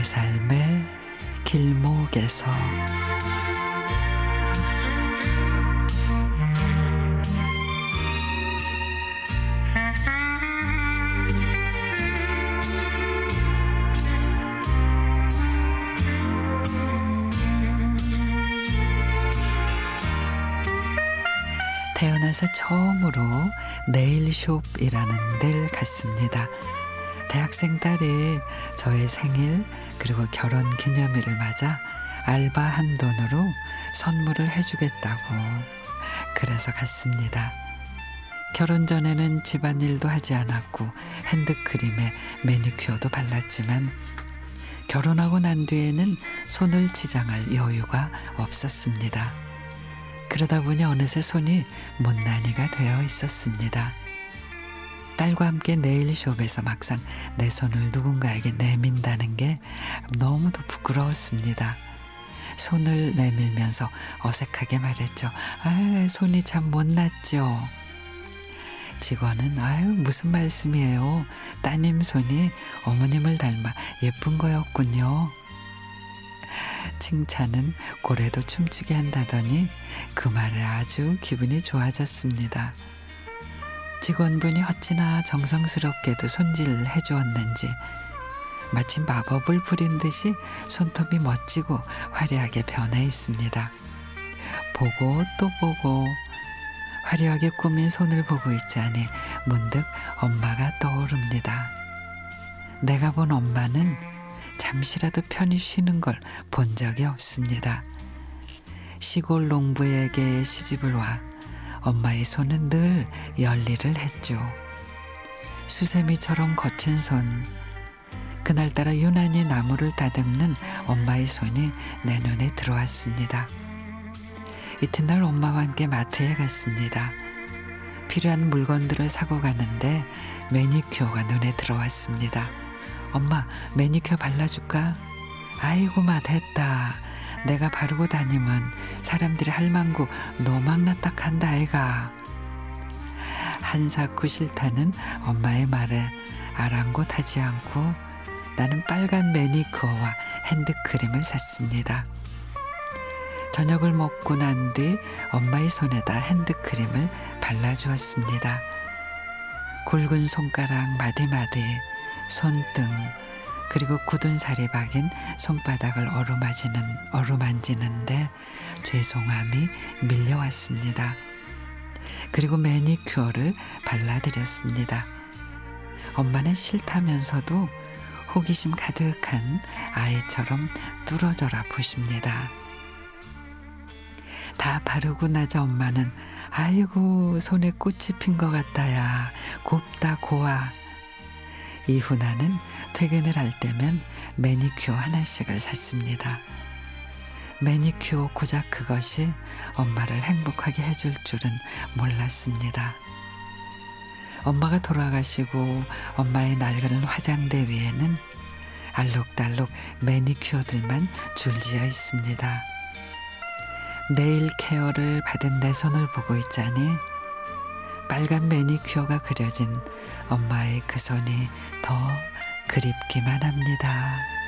내 삶의 길목에서 태어나서 처음으로 네일숍이라는 데를 갔습니다. 대학생 딸이 저의 생일 그리고 결혼 기념일을 맞아 알바 한 돈으로 선물을 해주겠다고 그래서 갔습니다. 결혼 전에는 집안일도 하지 않았고 핸드크림에 매니큐어도 발랐지만 결혼하고 난 뒤에는 손을 지장할 여유가 없었습니다. 그러다 보니 어느새 손이 못난이가 되어 있었습니다. 딸과 함께 네일숍에서 막상 내 손을 누군가에게 내민다는 게 너무도 부끄러웠습니다. 손을 내밀면서 어색하게 말했죠. 아, 손이 참 못났죠. 직원은 아유 무슨 말씀이에요. 따님 손이 어머님을 닮아 예쁜 거였군요. 칭찬은 고래도 춤추게 한다더니 그 말에 아주 기분이 좋아졌습니다. 직원분이 어찌나 정성스럽게도 손질해 주었는지 마치 마법을 부린 듯이 손톱이 멋지고 화려하게 변해 있습니다. 보고 또 보고 화려하게 꾸민 손을 보고 있자니 문득 엄마가 떠오릅니다. 내가 본 엄마는 잠시라도 편히 쉬는 걸 본 적이 없습니다. 시골 농부에게 시집을 와 엄마의 손은 늘 열일을 했죠. 수세미처럼 거친 손. 그날따라 유난히 나무를 다듬는 엄마의 손이 내 눈에 들어왔습니다. 이튿날 엄마와 함께 마트에 갔습니다. 필요한 물건들을 사고 가는데 매니큐어가 눈에 들어왔습니다. 엄마, 매니큐어 발라줄까? 아이고, 마, 됐다. 내가 바르고 다니면 사람들이 할망구 노망나 딱 한다, 아이가. 한사쿠 싫다는 엄마의 말에 아랑곳하지 않고 나는 빨간 매니큐어와 핸드크림을 샀습니다. 저녁을 먹고 난 뒤 엄마의 손에다 핸드크림을 발라주었습니다. 굵은 손가락 마디마디, 손등, 그리고 굳은 살이 박인 손바닥을 어루만지는, 어루만지는데 죄송함이 밀려왔습니다. 그리고 매니큐어를 발라드렸습니다. 엄마는 싫다면서도 호기심 가득한 아이처럼 뚫어져라 보십니다. 다 바르고 나자 엄마는 아이고 손에 꽃이 핀 것 같다야 곱다 고와 이후 나는 퇴근을 할 때면 매니큐어 하나씩을 샀습니다. 매니큐어 고작 그것이 엄마를 행복하게 해줄 줄은 몰랐습니다. 엄마가 돌아가시고 엄마의 낡은 화장대 위에는 알록달록 매니큐어들만 줄지어 있습니다. 네일 케어를 받은 내 손을 보고 있자니 빨간 매니큐어가 그려진 엄마의 그 손이 더 그립기만 합니다.